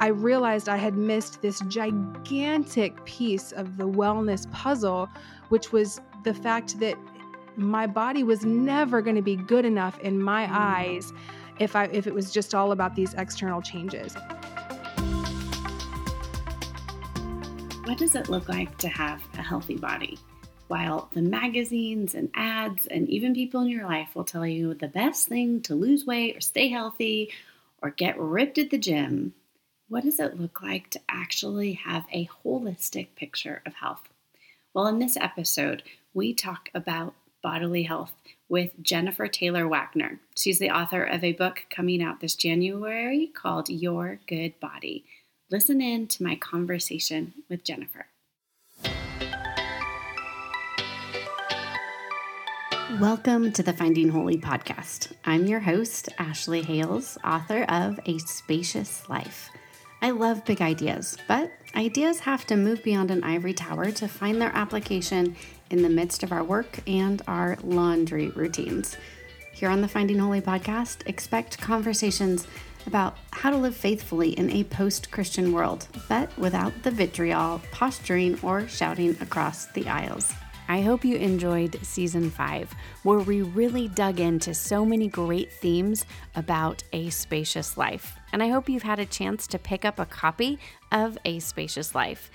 I realized I had missed this gigantic piece of the wellness puzzle, which was the fact that my body was never going to be good enough in my eyes if I if it was just all about these external changes. What does it look like to have a healthy body? While the magazines and ads and even people in your life will tell you the best thing to lose weight or stay healthy or get ripped at the gym, what does it look like to actually have a holistic picture of health? Well, in this episode, we talk about bodily health with Jennifer Taylor Wagner. She's the author of a book coming out this January called Your Good Body. Listen in to my conversation with Jennifer. Welcome to the Finding Holy podcast. I'm your host, Ashley Hales, author of A Spacious Life. I love big ideas, but ideas have to move beyond an ivory tower to find their application in the midst of our work and our laundry routines. Here on the Finding Holy podcast, expect conversations about how to live faithfully in a post Christian world, but without the vitriol, posturing, or shouting across the aisles. I hope you enjoyed season five, where we really dug into so many great themes about a spacious life. And I hope you've had a chance to pick up a copy of A Spacious Life.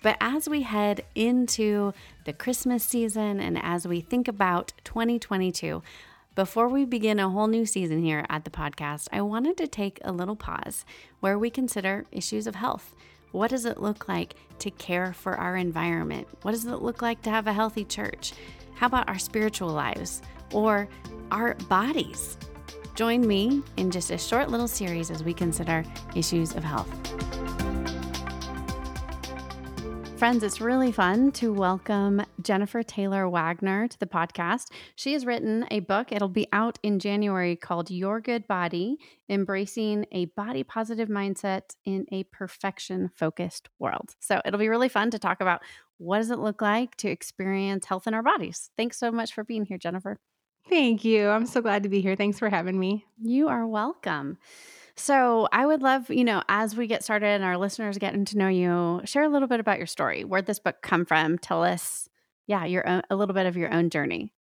But as we head into the Christmas season and as we think about 2022, before we begin a whole new season here at the podcast, I wanted to take a little pause where we consider issues of health. What does it look like to care for our environment? What does it look like to have a healthy church? How about our spiritual lives or our bodies? Join me in just a short little series as we consider issues of health. Friends, it's really fun to welcome Jennifer Taylor Wagner to the podcast. She has written a book, it'll be out in January, called Your Good Body Embracing a Body Positive Mindset in a Perfection Focused World. So it'll be really fun to talk about what does it look like to experience health in our bodies. Thanks so much for being here, Jennifer. Thank you. I'm so glad to be here. Thanks for having me. You are welcome. So, I would love, you know, as we get started and our listeners getting to know you, share a little bit about your story. Where'd this book come from? Tell us, yeah, your own, a little bit of your own journey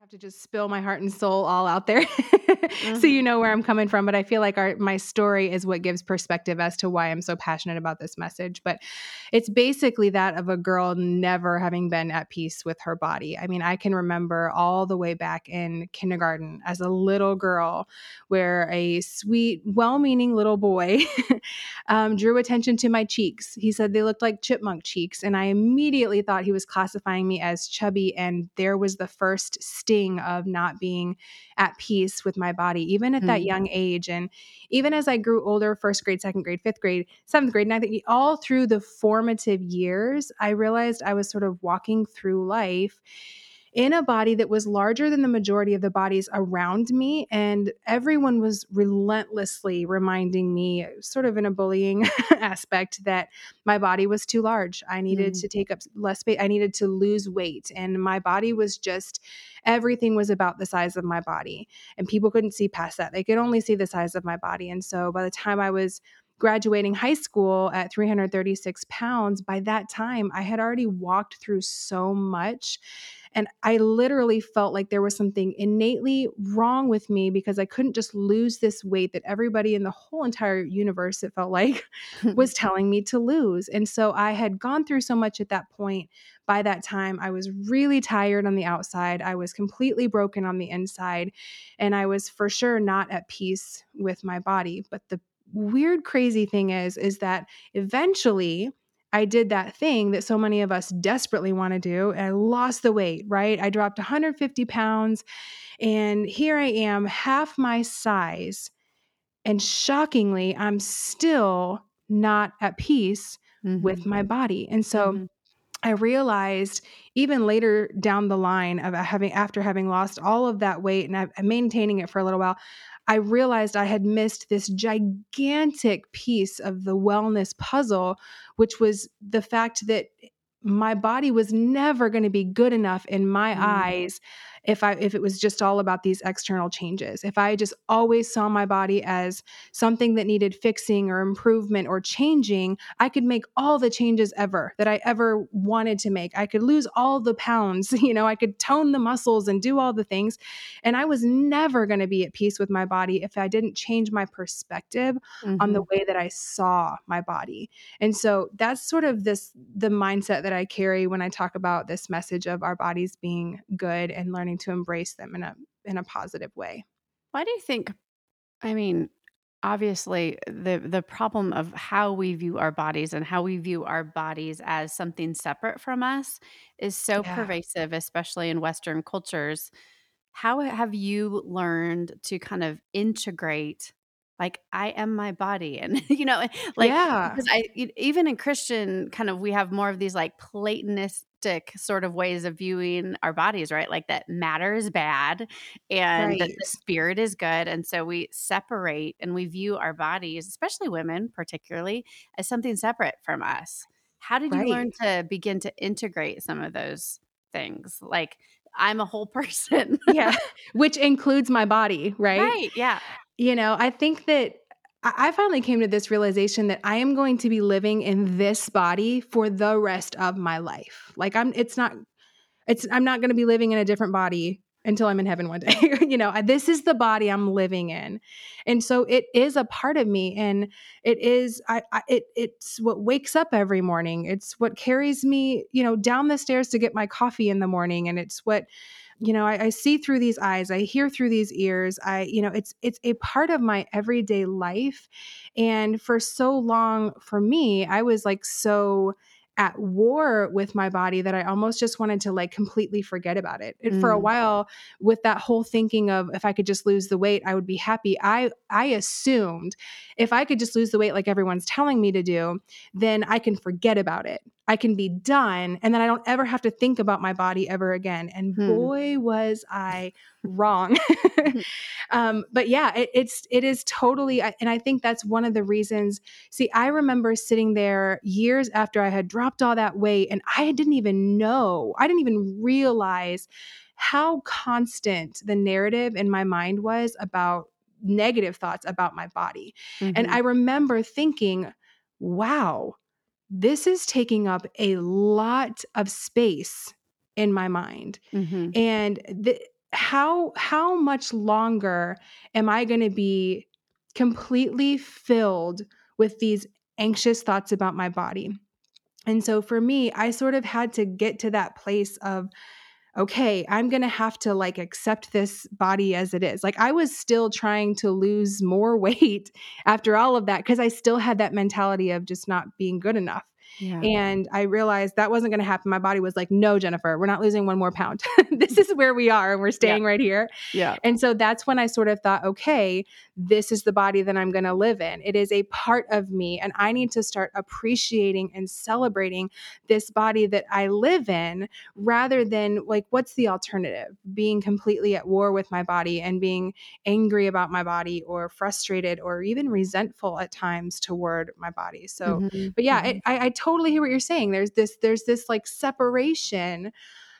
I have to just spill my heart and soul all out there mm-hmm. so you know where I'm coming from. But I feel like our, my story is what gives perspective as to why I'm so passionate about this message. But it's basically that of a girl never having been at peace with her body. I mean, I can remember all the way back in kindergarten as a little girl where a sweet, well meaning little boy um, drew attention to my cheeks. He said they looked like chipmunk cheeks. And I immediately thought he was classifying me as chubby. And there was the first sting of not being at peace with my body, even at mm-hmm. that young age. And even as I grew older, first grade, second grade, fifth grade, seventh grade, ninth grade, all through the formative years, I realized I was sort of walking through life in a body that was larger than the majority of the bodies around me. And everyone was relentlessly reminding me, sort of in a bullying aspect, that my body was too large. I needed mm. to take up less space. I needed to lose weight. And my body was just, everything was about the size of my body. And people couldn't see past that. They could only see the size of my body. And so by the time I was graduating high school at 336 pounds, by that time, I had already walked through so much and I literally felt like there was something innately wrong with me because I couldn't just lose this weight that everybody in the whole entire universe, it felt like, was telling me to lose. And so I had gone through so much at that point. By that time, I was really tired on the outside. I was completely broken on the inside. And I was for sure not at peace with my body. But the weird, crazy thing is, is that eventually, I did that thing that so many of us desperately want to do. And I lost the weight, right? I dropped 150 pounds. And here I am, half my size. And shockingly, I'm still not at peace mm-hmm. with my body. And so, mm-hmm. I realized even later down the line of having after having lost all of that weight and I'm maintaining it for a little while, I realized I had missed this gigantic piece of the wellness puzzle, which was the fact that my body was never going to be good enough in my mm. eyes if I if it was just all about these external changes. If I just always saw my body as something that needed fixing or improvement or changing, I could make all the changes ever that I ever wanted to make. I could lose all the pounds, you know, I could tone the muscles and do all the things. And I was never going to be at peace with my body if I didn't change my perspective mm-hmm. on the mm-hmm. way that I saw my body. And so that's sort of this the mindset that I carry when I talk about this message of our bodies being good and learning learning to embrace them in a in a positive way. Why do you think I mean, obviously the the problem of how we view our bodies and how we view our bodies as something separate from us is so yeah. pervasive especially in western cultures. How have you learned to kind of integrate like I am my body and you know like yeah. because I even in Christian kind of we have more of these like Sort of ways of viewing our bodies right like that matter is bad and right. that the spirit is good and so we separate and we view our bodies especially women particularly as something separate from us how did right. you learn to begin to integrate some of those things like I'm a whole person. yeah. Which includes my body, right? Right. Yeah. You know, I think that I finally came to this realization that I am going to be living in this body for the rest of my life. Like I'm it's not it's I'm not going to be living in a different body until I'm in heaven one day. you know, this is the body I'm living in. And so it is a part of me and it is I, I it it's what wakes up every morning. It's what carries me, you know, down the stairs to get my coffee in the morning and it's what you know I, I, see through these eyes i hear through these ears i you know it's it's a part of my everyday life and for so long for me i was like so at war with my body that I almost just wanted to like completely forget about it. And mm. for a mm. while with that whole thinking of if I could just lose the weight, I would be happy. I I assumed if I could just lose the weight like everyone's telling me to do, then I can forget about it. I can be done and then I don't ever have to think about my body ever again. And hmm. boy was I wrong. Um, but yeah, it, it's it is totally and I think that's one of the reasons. See, I remember sitting there years after I had dropped all that weight and I didn't even know, I didn't even realize how constant the narrative in my mind was about negative thoughts about my body. Mm-hmm. And I remember thinking, wow, this is taking up a lot of space in my mind. Mm-hmm. And the, how how much longer am I going to be completely filled with these anxious thoughts about my body? And so for me, I sort of had to get to that place of okay, I'm going to have to like accept this body as it is. Like I was still trying to lose more weight after all of that because I still had that mentality of just not being good enough. Yeah. And I realized that wasn't going to happen. My body was like, no, Jennifer, we're not losing one more pound. this is where we are and we're staying yeah. right here. Yeah. And so that's when I sort of thought, okay, this is the body that I'm going to live in. It is a part of me. And I need to start appreciating and celebrating this body that I live in rather than like, what's the alternative? Being completely at war with my body and being angry about my body or frustrated or even resentful at times toward my body. So, mm-hmm. but yeah, mm-hmm. I, I totally hear what you're saying. There's this, there's this like separation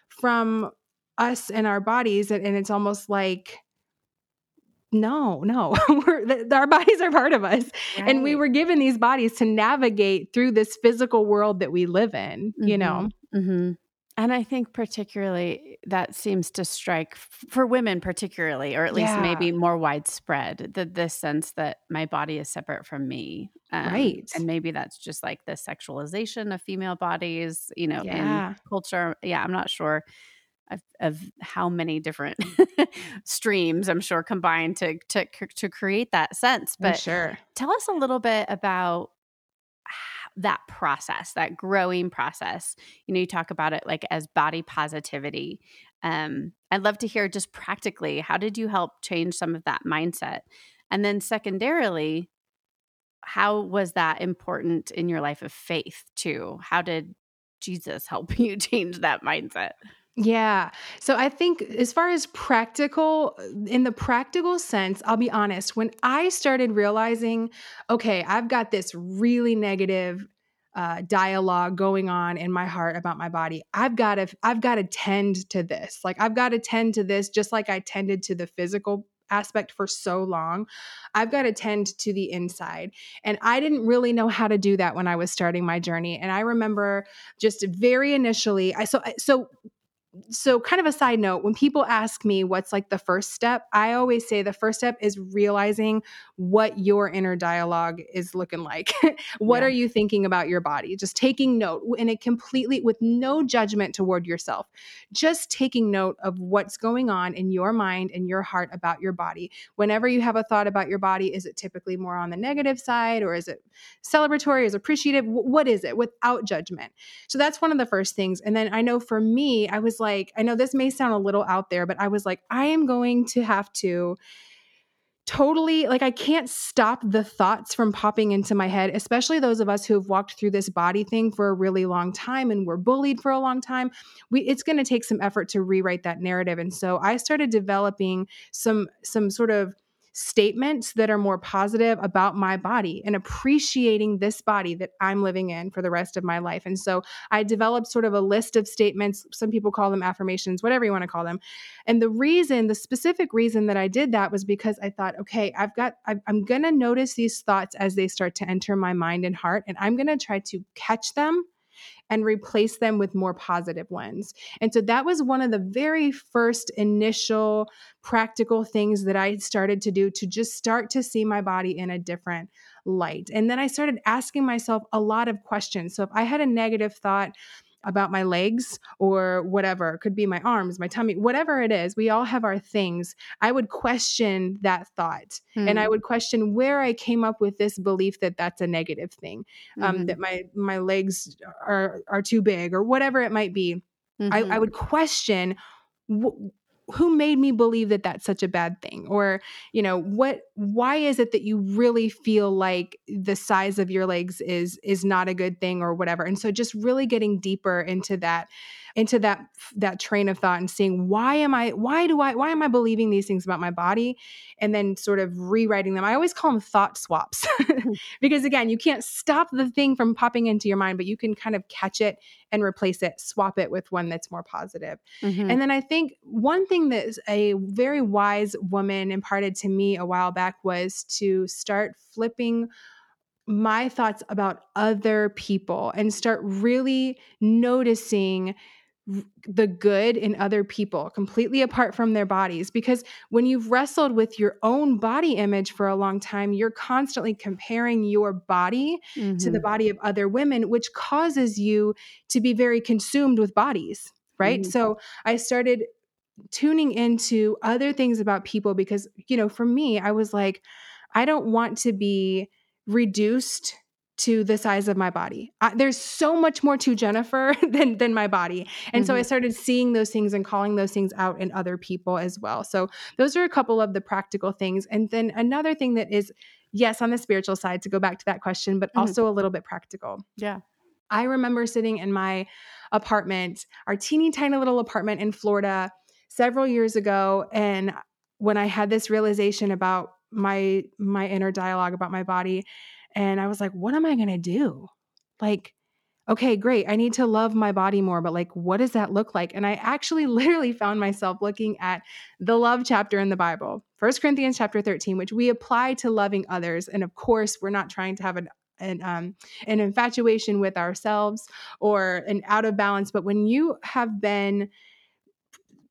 from us and our bodies. And, and it's almost like, no, no, we're, our bodies are part of us. Right. And we were given these bodies to navigate through this physical world that we live in, mm-hmm. you know? Mm-hmm. And I think particularly that seems to strike for women, particularly, or at least yeah. maybe more widespread, the this sense that my body is separate from me, um, right? And maybe that's just like the sexualization of female bodies, you know, yeah. in culture. Yeah, I'm not sure of, of how many different streams I'm sure combined to to to create that sense. But sure, tell us a little bit about that process, that growing process. You know, you talk about it like as body positivity. Um, I'd love to hear just practically how did you help change some of that mindset? And then secondarily, how was that important in your life of faith too? How did Jesus help you change that mindset? Yeah. So I think as far as practical, in the practical sense, I'll be honest, when I started realizing, okay, I've got this really negative uh, dialogue going on in my heart about my body. I've got to, I've got to tend to this. Like I've got to tend to this, just like I tended to the physical aspect for so long. I've got to tend to the inside. And I didn't really know how to do that when I was starting my journey. And I remember just very initially, I so so so kind of a side note when people ask me what's like the first step i always say the first step is realizing what your inner dialogue is looking like. What yeah. are you thinking about your body? Just taking note and it completely with no judgment toward yourself just taking note of what's going on in your mind and your heart about your body. Whenever you have a thought about your body is it typically more on the negative side or is it celebratory is appreciative? What is it? Without judgment. So that's one of the first things and then i know for me i was like, I know this may sound a little out there, but I was like, I am going to have to totally like I can't stop the thoughts from popping into my head, especially those of us who have walked through this body thing for a really long time and were bullied for a long time. We it's going to take some effort to rewrite that narrative. And so I started developing some some sort of statements that are more positive about my body and appreciating this body that I'm living in for the rest of my life. And so I developed sort of a list of statements. Some people call them affirmations, whatever you want to call them. And the reason, the specific reason that I did that was because I thought, okay, I've got, I'm going to notice these thoughts as they start to enter my mind and heart, and I'm going to try to catch them and replace them with more positive ones. And so that was one of the very first initial practical things that I started to do to just start to see my body in a different light. And then I started asking myself a lot of questions. So if I had a negative thought, about my legs or whatever. It could be my arms, my tummy, whatever it is. We all have our things. I would question that thought mm. and I hmm. would question where I came up with this belief that that's a negative thing, um, mm-hmm. that my my legs are are too big or whatever it might be. Mm-hmm. I, I, mm-hmm. would question who made me believe that that's such a bad thing? Or you know what why is it that you really feel like the size of your legs is is not a good thing or whatever? And so just really getting deeper into that into that that train of thought and seeing why am I why do I why am I believing these things about my body and then sort of rewriting them. I always call them thought swaps hmm. because again, you can't stop the thing from popping into your mind, but you can kind of catch it and replace it, swap it with one that's more positive. Mm-hmm. And then I think one thing that a very wise woman imparted to me a while back was to start flipping my thoughts about other people and start really noticing the good in other people completely apart from their bodies because when you've wrestled with your own body image for a long time you're constantly comparing your body mm-hmm. to the mm-hmm. body of other women which causes you to be very consumed with bodies right mm-hmm. so i started tuning into other things about people because you know for me i was like i don't want to be reduced to the size of my body. I, there's so much more to Jennifer than than my body. And mm-hmm. so I mm-hmm. started seeing those things and calling those things out in other people as well. So those are a couple of the practical things. And then another thing that is yes on the spiritual side to go back to that question, but mm-hmm. also a little bit practical. Yeah. I remember sitting in my apartment, our teeny tiny little apartment in Florida several years ago and when I had this realization about my my inner dialogue about my body and I was like, what am I going to do? Like, okay, great. I need to love my body more, but like, what does that look like? And I actually literally found myself looking at the love chapter in the Bible, First Corinthians chapter 13, which we apply to loving others. And of course, we're not trying to have an an, um, an infatuation with ourselves or an out of balance. But when you have been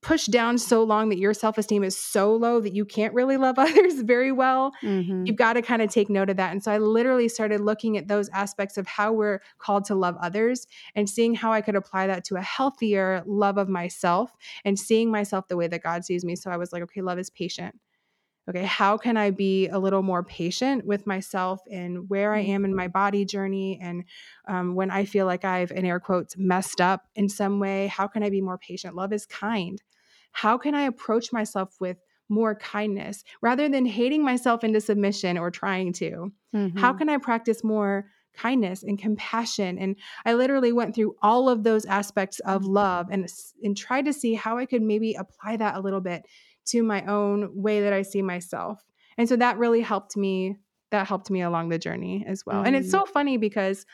pushed down so long that your self esteem is so low that you can't really love others very well, mm-hmm. you've got to kind of take note of that. And so I literally started looking at those aspects of how we're called to love others and seeing how I could apply that to a healthier love of myself and seeing myself the way that God sees me. So I was like, okay, love is patient. Okay, how can I be a little more patient with myself and where I am in my mm-hmm. body journey? And um, when I feel like I've, in air quotes, messed up in some way, how can I be more patient? Love is kind how can I approach myself with more kindness rather than hating myself into submission or trying to? Mm-hmm. How can I practice more kindness and compassion and i literally went through all of those aspects of love and and tried to see how i could maybe apply that a little bit to my own way that i see myself and so that really helped me that helped me along the journey as well mm-hmm. and it's so funny because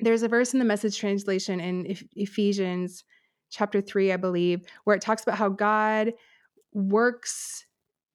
there's a verse in the message translation in ephesians chapter 3 i believe where it talks about how god works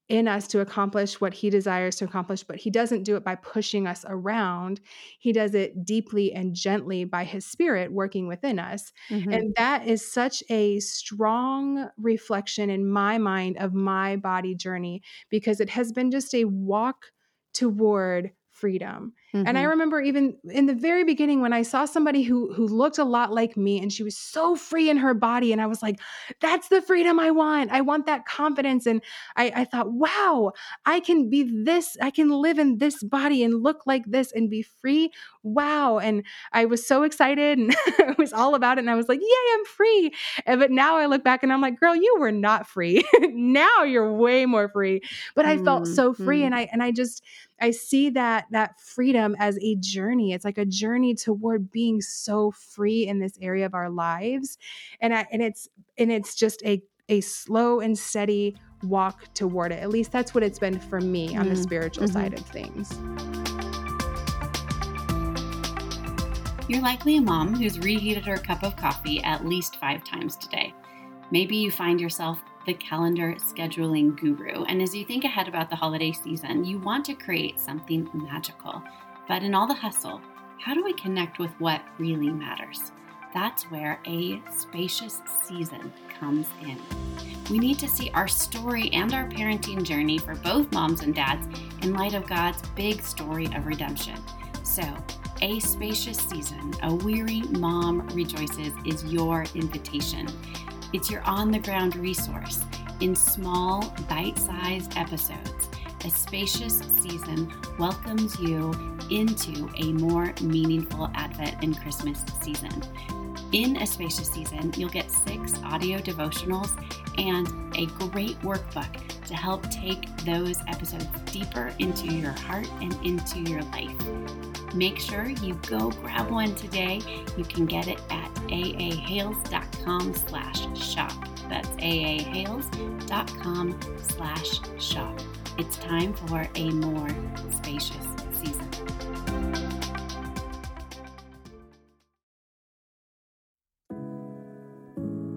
in us to accomplish what he desires to accomplish, but he doesn't do it by pushing us around. He does it deeply and gently by his spirit working within us. Mm-hmm. And that is such a strong reflection in my mind of my body journey because it has been just a walk toward freedom. Mm-hmm. And I mm-hmm. remember even in the very beginning when I saw somebody who who looked a lot like me and she was so free in her body and I was like, that's the freedom I want. I want that confidence. And I, I thought, wow, I can be this, I can live in this body and look like this and be free. Wow. And I was so excited and it was all about it. And I was like, yay, I'm free. And, but now I look back and I'm like, girl, you were not free. now you're way more free. But I mm-hmm. felt so free. Mm-hmm. And I and I just I see that that freedom as a journey. It's like a journey toward being so free in this area of our lives. And I, and it's and it's just a a slow and steady walk toward it. At least that's what it's been for me on mm-hmm. the spiritual mm-hmm. side of things. You're likely a mom who's reheated her cup of coffee at least five times today. Maybe you find yourself the calendar scheduling guru. And as you think ahead about the holiday season, you want to create something magical. But in all the hustle, how do we connect with what really matters? That's where a spacious season comes in. We need to see our story and our parenting journey for both moms and dads in light of God's big story of redemption. So, a spacious season, a weary mom rejoices, is your invitation. It's your on the ground resource in small, bite sized episodes. A spacious season welcomes you into a more meaningful Advent and Christmas season. In a spacious season, you'll get six audio devotionals and a great workbook to help take those episodes deeper into your heart and into your life. Make sure you go grab one today. You can get it at aahales.com slash shop. That's aahales.com slash shop. It's time for a more spacious season.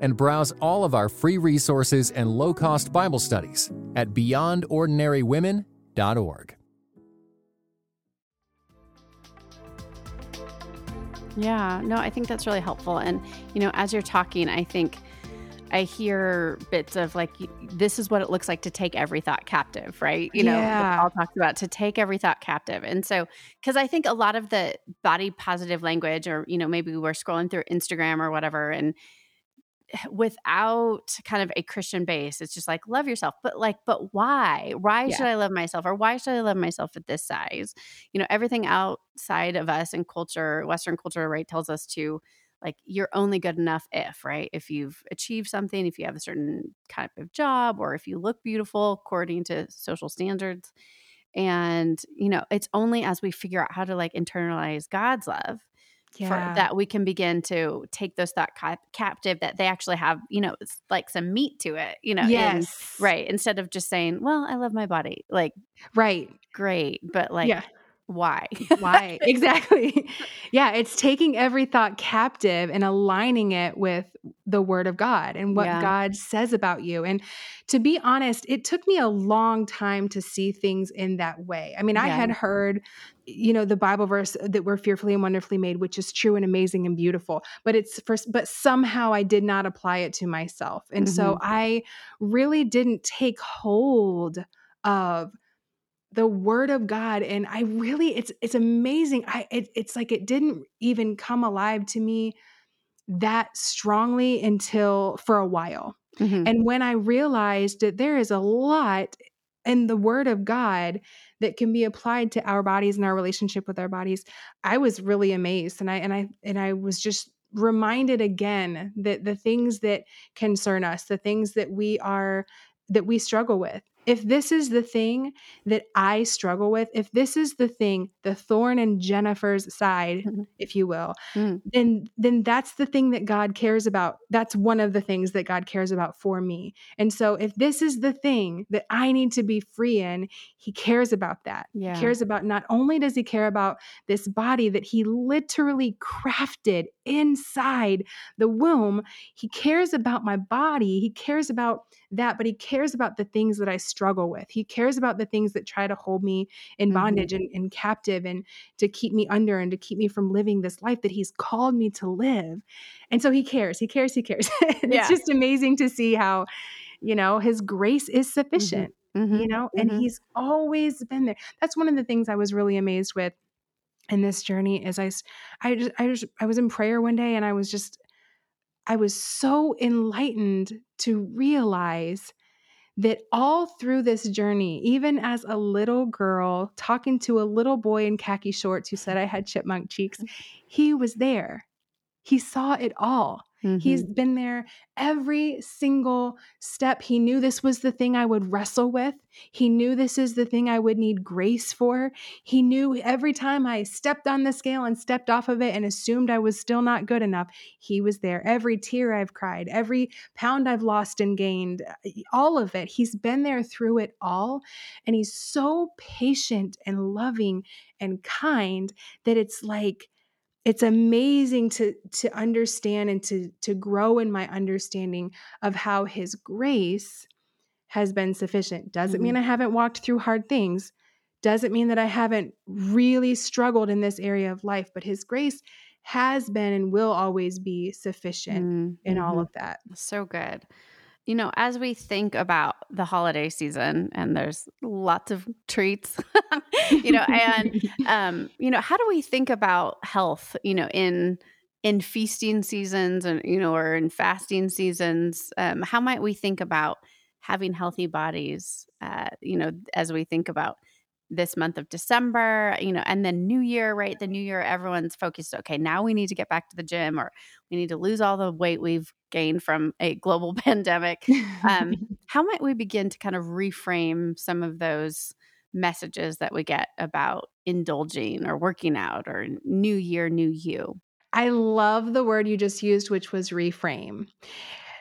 and browse all of our free resources and low cost Bible studies at beyondordinarywomen.org. Yeah, no, I think that's really helpful. And, you know, as you're talking, I think I hear bits of like, this is what it looks like to take every thought captive, right? You know, yeah. Paul talks about to take every thought captive. And so, because I think a lot of the body positive language, or, you know, maybe we're scrolling through Instagram or whatever, and without kind of a Christian base. It's just like love yourself, but like, but why? Why yeah. should I love myself, or why should I love myself at this size? You know, everything outside of us and culture, Western culture, right, tells us to like you're only good enough if right if you've achieved something if you have a certain kind of job or if you look beautiful according to social standards and you know it's only as we figure out how to like internalize god's love yeah. for, that we can begin to take those thought cap- captive that they actually have you know like some meat to it you know yes. right instead of just saying well i love my body like right. great but like yeah why? why? Exactly. Yeah, it's taking every thought captive and aligning it with the word of God and what yeah. God says about you. And to be honest, it took me a long time to see things in that way. I mean, yeah. I had heard you know the bible verse that we're fearfully and wonderfully made which is true and amazing and beautiful but it's first but somehow i did not apply it to myself and mm-hmm. so i really didn't take hold of the word of god and i really it's it's amazing i it, it's like it didn't even come alive to me that strongly until for a while mm-hmm. and when i realized that there is a lot in the word of god that can be applied to our bodies and our relationship with our bodies i was really amazed and i and i and i was just reminded again that the things that concern us the things that we are that we struggle with if this is the thing that I struggle with, if this is the thing, the thorn in Jennifer's side, mm-hmm. if you will, mm. then then that's the thing that God cares about. That's one of the things that God cares about for me. And so if this is the thing that I need to be free in, he cares about that. Yeah. He cares about not only does he care about this body that he literally crafted inside the womb, he cares about my body. He cares about that, but he cares about the things that I struggle with. He cares about the things that try to hold me in mm-hmm. bondage mm-hmm. and, and captive and to keep me under and to keep me from living this life that He's called me to live. And so He cares, He cares, He cares. yeah. It's just amazing to see how, you know, His grace is mm-hmm. sufficient. Mm-hmm. You know, and mm-hmm. he's always been there. That's one of the things I was really amazed with in this journey is I, I just, I just, I was in prayer one day and I was just, I was so enlightened to realize that all through this journey, even as a little girl talking to a little boy in khaki shorts who said I had chipmunk cheeks, mm-hmm. he was there. He saw it all. Mm-hmm. He's been there every single step. He knew this was the thing I would wrestle with. He knew this is the thing I would need grace for. He knew every time I stepped on the scale and stepped off of it and assumed I was still not good enough, he was there. Every tear I've cried, every pound I've lost and gained, all of it. He's been there through it all. And he's so patient and loving and kind that it's like, it's amazing to to understand and to to grow in my understanding of how his grace has been sufficient doesn't mm-hmm. mean i haven't walked through hard things doesn't mean that i haven't really struggled in this area of life but his grace has been and will always be sufficient mm-hmm. in all mm-hmm. of that so good you know, as we think about the holiday season, and there's lots of treats, you know, and um, you know, how do we think about health, you know, in in feasting seasons and you know, or in fasting seasons? Um, how might we think about having healthy bodies? Uh, you know, as we think about this month of December, you know, and then New Year, right? The New Year, everyone's focused, okay, now we need to get back to the gym or we need to lose all the weight we've gained from a global pandemic. Um, how might we begin to kind of reframe some of those messages that we get about indulging or working out or New Year, New You? I love the word you just used, which was reframe.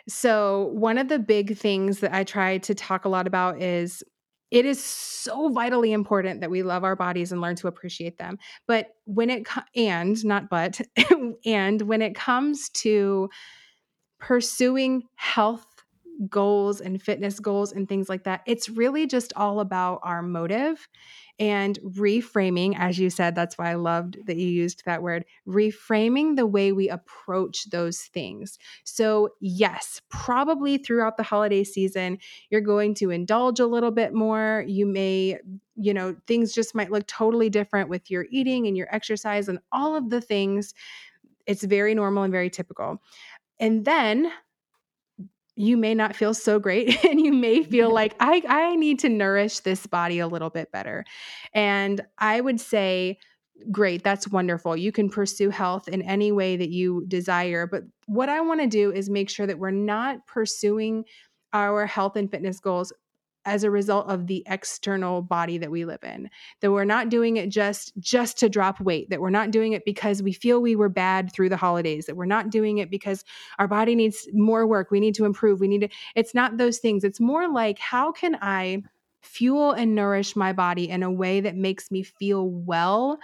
So, one of the big things that I try to talk a lot about is it is so vitally important that we love our bodies and learn to appreciate them. But when it and not but and when it comes to pursuing health goals and fitness goals and things like that, it's really just all about our motive and reframing, as you said, that's why I loved that you used that word, reframing the way we approach those things. So, yes, probably throughout the holiday season, you're going to indulge a little bit more. You may, you know, things just might look totally different with your eating and your exercise and all of the things. It's very normal and very typical. And then you may not feel so great and you may feel like I I need to nourish this body a little bit better. And I would say great, that's wonderful. You can pursue health in any way that you desire, but what I want to do is make sure that we're not pursuing our health and fitness goals as a result of the external body that we live in that we're not doing it just just to drop weight that we're not doing it because we feel we were bad through the holidays that we're not doing it because our body needs more work we need to improve we need to it's not those things. It's more like how can i fuel and nourish my body in a way that makes me feel well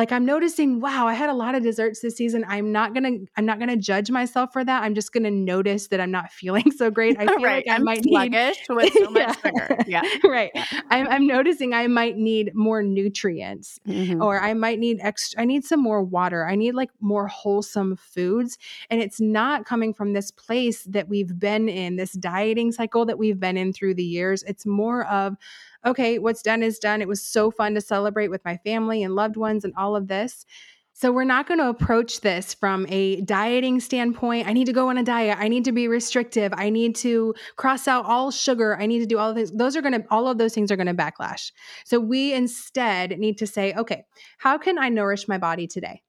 like i'm noticing wow i had a lot of desserts this season i'm not gonna i'm not gonna judge myself for that i'm just gonna notice that i'm not feeling so great i feel right. like i I'm might sluggish need with so much Yeah. sugar. Yeah. right I'm, I'm noticing i might need more nutrients Mhm. or I might need extra, I need some more water. I need like more wholesome foods. And it's not coming from this place that we've been in, this dieting cycle that we've been in through the years. It's more of, okay, what's done is done. It was so fun to celebrate with my family and loved ones and all of this. So we're not going to approach this from a dieting standpoint. I need to go on a diet. I need to be restrictive. I need to cross out all sugar. I need to do all of things. Those are going to, all of those things are going to backlash. So we instead need to say, okay, how can I nourish my body today?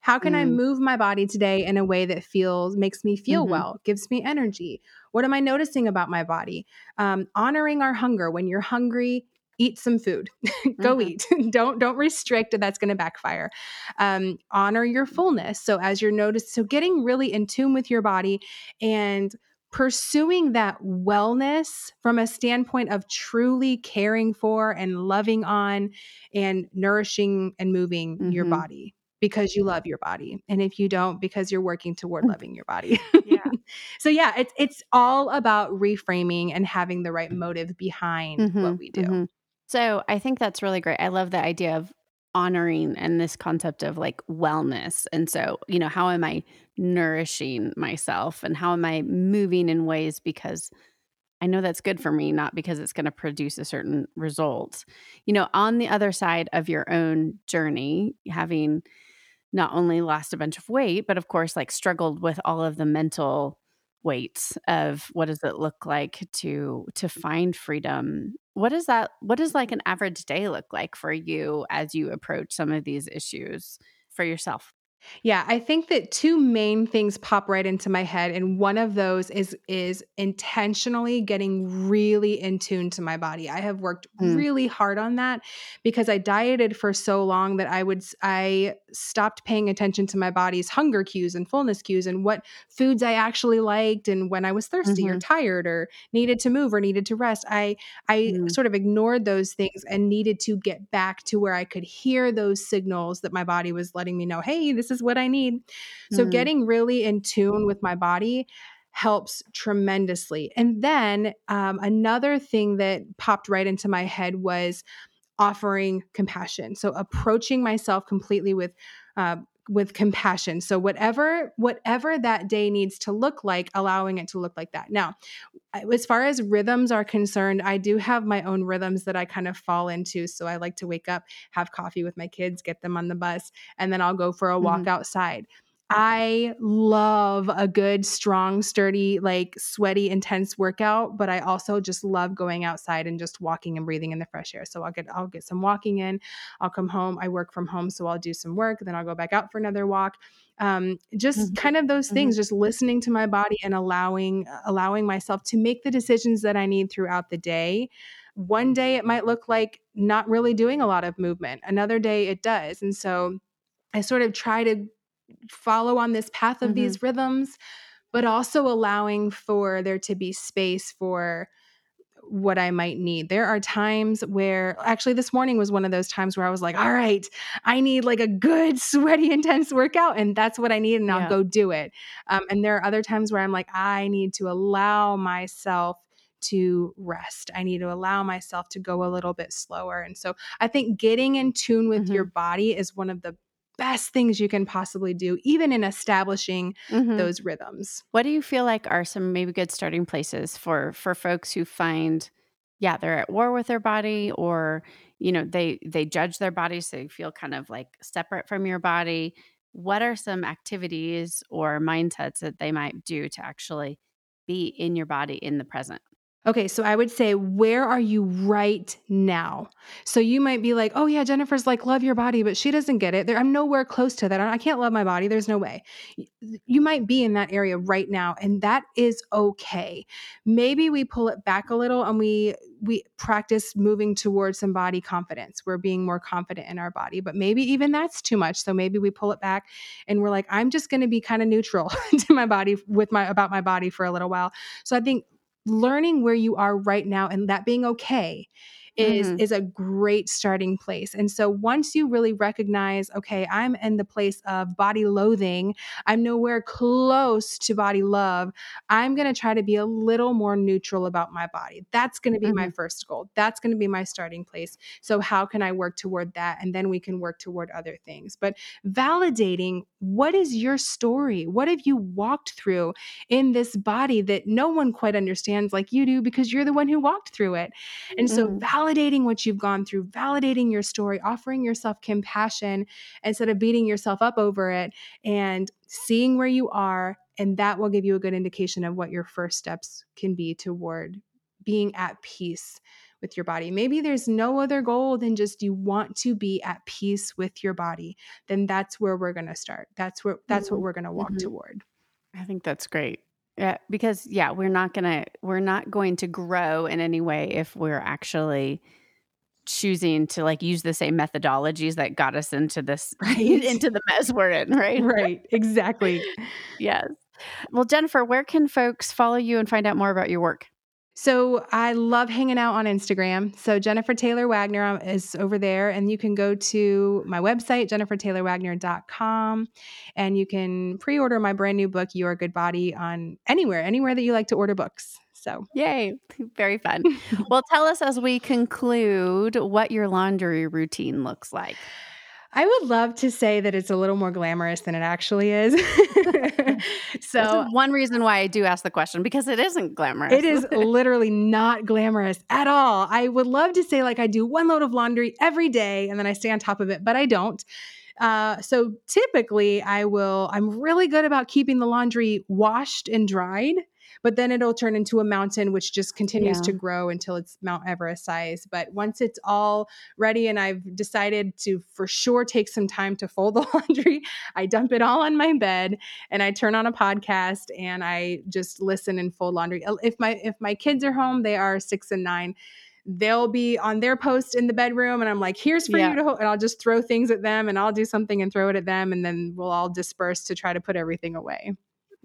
How can I Mm. move my body today in a way that feels, makes me feel Mhm. well, gives me energy? What am I noticing about my body? Um, honoring our hunger. When you're hungry, eat some food. Go Mhm. eat. don't don't restrict. That's going to backfire. Um, honor your fullness. So as you're noticed, so getting really in tune with your body and pursuing that wellness from a standpoint of truly caring for and loving on and nourishing and moving your Mhm. body because you love your body and if you don't because you're working toward Mm. loving your body Yeah. so yeah it's it's all about reframing and having the right motive behind what Mhm, we do mhm. So I think that's really great. I love the idea of honoring and this concept of like wellness. And so, you know, how am I nourishing myself and how am I moving in ways because I know that's good for me, not because it's going to produce a certain result. You know, on the other side of your own journey, having not only lost a bunch of weight, but of course, like struggled with all of the mental weights of what does it look like to to find freedom. What is that what does like an average day look like for you as you approach some of these issues for yourself Yeah, I think that two main things pop right into my head and one of those is is intentionally getting really in tune to my body. I have worked Mm. really hard on that because I dieted for so long that I would I stopped paying attention to my body's hunger cues and fullness cues and what foods I actually liked and when I was thirsty or Mhm. tired or needed to move or needed to rest. I I Mm. sort of ignored those things and needed to get back to where I could hear those signals that my body was letting me know, hey, this is what I need. So, Mm. getting really in tune with my body helps tremendously. And then um, another thing that popped right into my head was offering compassion. So, approaching myself completely with, uh, with compassion. So whatever whatever that day needs to look like, allowing it to look like that. Now, as far as rhythms are concerned, I do have my own rhythms that I kind of fall into. So I like to wake up, have coffee with my kids, get them on the bus, and then I'll go for a walk Mhm. outside. I love a good, strong, sturdy, like sweaty, intense workout, but I also just love going outside and just walking and breathing in the fresh air. So I'll get I'll get some walking in. I'll come home. I work from home, so I'll do some work, then I'll go back out for another walk. Um, just Mhm. kind of those things, just listening to my body and allowing allowing myself to make the decisions that I need throughout the day. One day it might look like not really doing a lot of movement. Another day it does. And so I sort of try to follow on this path of Mhm. these rhythms, but also allowing for there to be space for what I might need. There are times where actually this morning was one of those times where I was like, all right, I need like a good, sweaty, intense workout. And that's what I need. And Yeah. I'll go do it. Um, and there are other times where I'm like, I need to allow myself to rest. I need to allow myself to go a little bit slower. And so I think getting in tune with your body is one of the best things you can possibly do, even in establishing Mhm. those rhythms. What do you feel like are some maybe good starting places for for folks who find yeah, they're at war with their body or you know, they they judge their body so they feel kind of like separate from your body. What are some activities or mindsets that they might do to actually be in your body in the present? Okay, so I would say, where are you right now? So you might be like, oh, yeah, Jennifer's like, love your body, but she doesn't get it. There, I'm nowhere close to that. I can't love my body. There's no way. You might be in that area right now, and that is okay. Maybe we pull it back a little and we we practice moving towards some body confidence. We're being more confident in our body, but maybe even that's too much. So maybe we pull it back and we're like, I'm just going to be kind of neutral to my body with my about my body for a little while. So I think learning where you are right now and that being okay is mm-hmm. is a great starting place. And so once you really recognize, okay, I'm in the place of body loathing, I'm nowhere close to body love, I'm going to try to be a little more neutral about my body. That's going to be mm-hmm. my first goal. That's going to be my starting place. So how can I work toward that and then we can work toward other things. But validating what is your story? What have you walked through in this body that no one quite understands like you do because you're the one who walked through it. And so mm. Validating what you've gone through, validating your story, offering yourself compassion instead of beating yourself up over it and seeing where you are and that will give you a good indication of what your first steps can be toward being at peace with your body. Maybe there's no other goal than just you want to be at peace with your body. Then that's where we're going to start. That's where that's mm-hmm. what we're going to walk mm-hmm. toward. I think that's great. Yeah, because yeah, we're not gonna we're not going to grow in any way if we're actually choosing to like use the same methodologies that got us into this right. into the mess we're in, right? Right. Exactly. yes. Well, Jennifer, where can folks follow you and find out more about your work? So I love hanging out on Instagram. So Jennifer Taylor Wagner um, is over there, and you can go to my website, jennifertaylorwagner.com, and you can pre order my brand new book, Your Good Body, on anywhere, anywhere that you like to order books. So, yay, very fun. well, tell us as we conclude what your laundry routine looks like. I would love to say that it's a little more glamorous than it actually is. so, one reason why I do ask the question because it isn't glamorous. It is literally not glamorous at all. I would love to say, like, I do one load of laundry every day and then I stay on top of it, but I don't. Uh, so typically, I will, I'm really good about keeping the laundry washed and dried but then it'll turn into a mountain which just continues yeah. to grow until it's Mount Everest size. But once it's all ready and I've decided to for sure take some time to fold the laundry, I dump it all on my bed and I turn on a podcast and I just listen and fold laundry. If my if my kids are home, they are 6 and 9 they'll be on their post in the bedroom and I'm like, here's for yeah. you to hold. And I'll just throw things at them and I'll do something and throw it at them. And then we'll all disperse to try to put everything away.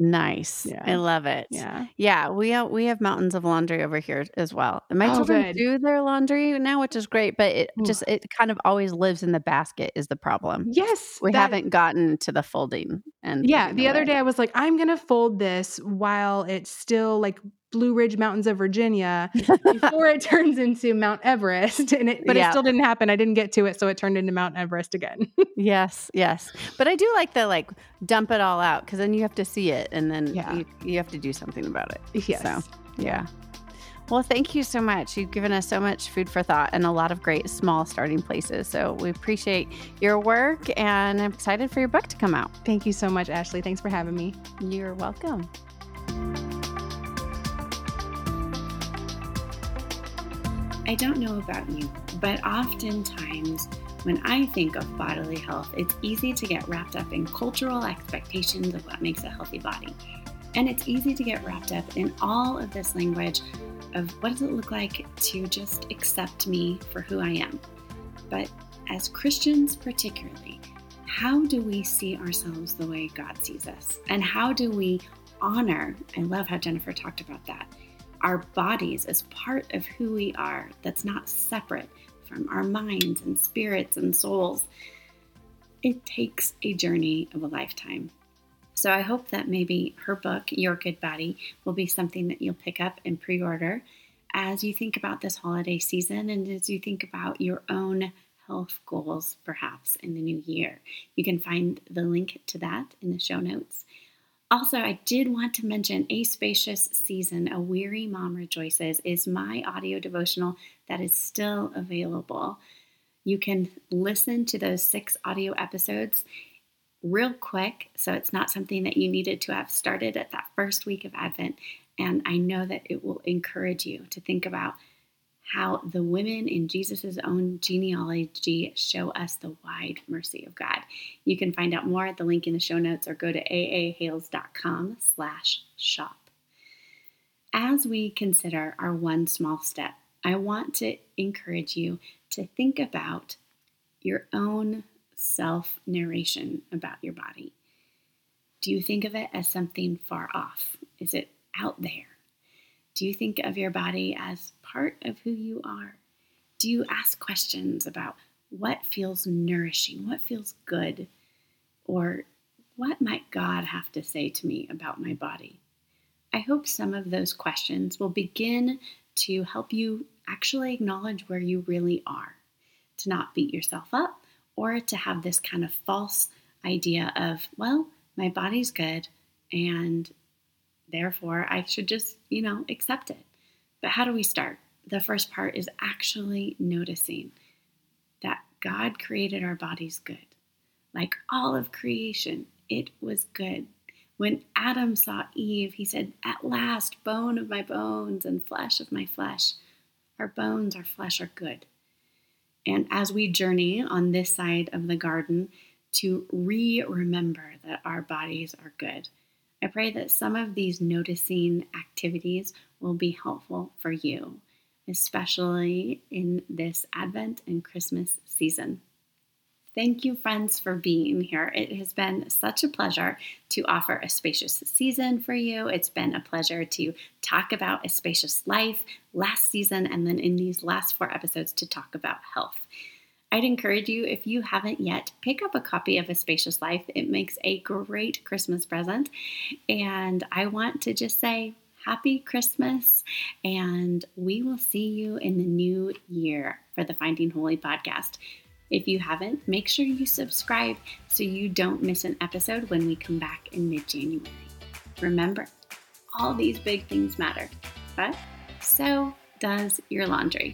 Nice. Yeah. I love it. Yeah. Yeah. We have we have mountains of laundry over here as well. And my oh, children good. do their laundry now, which is great, but it Ooh. just it kind of always lives in the basket is the problem. Yes. We that, haven't gotten to the folding and Yeah. The away. other day I was like, I'm gonna fold this while it's still like Blue Ridge Mountains of Virginia before it turns into Mount Everest. And it, but yeah. it still didn't happen. I didn't get to it, so it turned into Mount Everest again. yes, yes. But I do like the like dump it all out because then you have to see it, and then yeah. you, you have to do something about it. Yes. So yeah. Well, thank you so much. You've given us so much food for thought and a lot of great small starting places. So we appreciate your work and I'm excited for your book to come out. Thank you so much, Ashley. Thanks for having me. You're welcome. I don't know about you, but oftentimes when I think of bodily health, it's easy to get wrapped up in cultural expectations of what makes a healthy body. And it's easy to get wrapped up in all of this language of what does it look like to just accept me for who I am. But as Christians, particularly, how do we see ourselves the way God sees us? And how do we honor? I love how Jennifer talked about that our bodies as part of who we are, that's not separate from our minds and spirits and souls. It takes a journey of a lifetime. So I hope that maybe her book, Your Good Body, will be something that you'll pick up and pre order as you think about this holiday season and as you think about your own health goals, perhaps in the new year. You can find the link to that in the show notes. Also, I did want to mention A Spacious Season, A Weary Mom Rejoices, is my audio devotional that is still available. You can listen to those six audio episodes real quick, so it's not something that you needed to have started at that first week of Advent. And I know that it will encourage you to think about how the women in Jesus' own genealogy show us the wide mercy of God. You can find out more at the link in the show notes or go to aahales.com slash shop. As we consider our one small step, I want to encourage you to think about your own self narration about your body. Do you think of it as something far off? Is it out there? Do you think of your body as part of who you are? Do you ask questions about what feels nourishing, what feels good, or what might God have to say to me about my body? I hope some of those questions will begin to help you actually acknowledge where you really are, to not beat yourself up, or to have this kind of false idea of, well, my body's good and therefore I should just, you know, accept it. But how do we start? The first part is actually noticing that God created our bodies good. Like all of creation, it was good. When Adam saw Eve, he said, At last, bone of my bones and flesh of my flesh. Our bones, our flesh are good. And as we journey on this side of the garden to re remember that our bodies are good, I pray that some of these noticing activities will be helpful for you, especially in this Advent and Christmas season. Thank you, friends, for being here. It has been such a pleasure to offer a spacious season for you. It's been a pleasure to talk about a spacious life last season, and then in these last four episodes to talk about health. I'd encourage you, if you haven't yet, pick up a copy of A Spacious Life. It makes a great Christmas present. And I want to just say, Happy Christmas, and we will see you in the new year for the Finding Holy podcast. If you haven't, make sure you subscribe so you don't miss an episode when we come back in mid January. Remember, all these big things matter, but so does your laundry.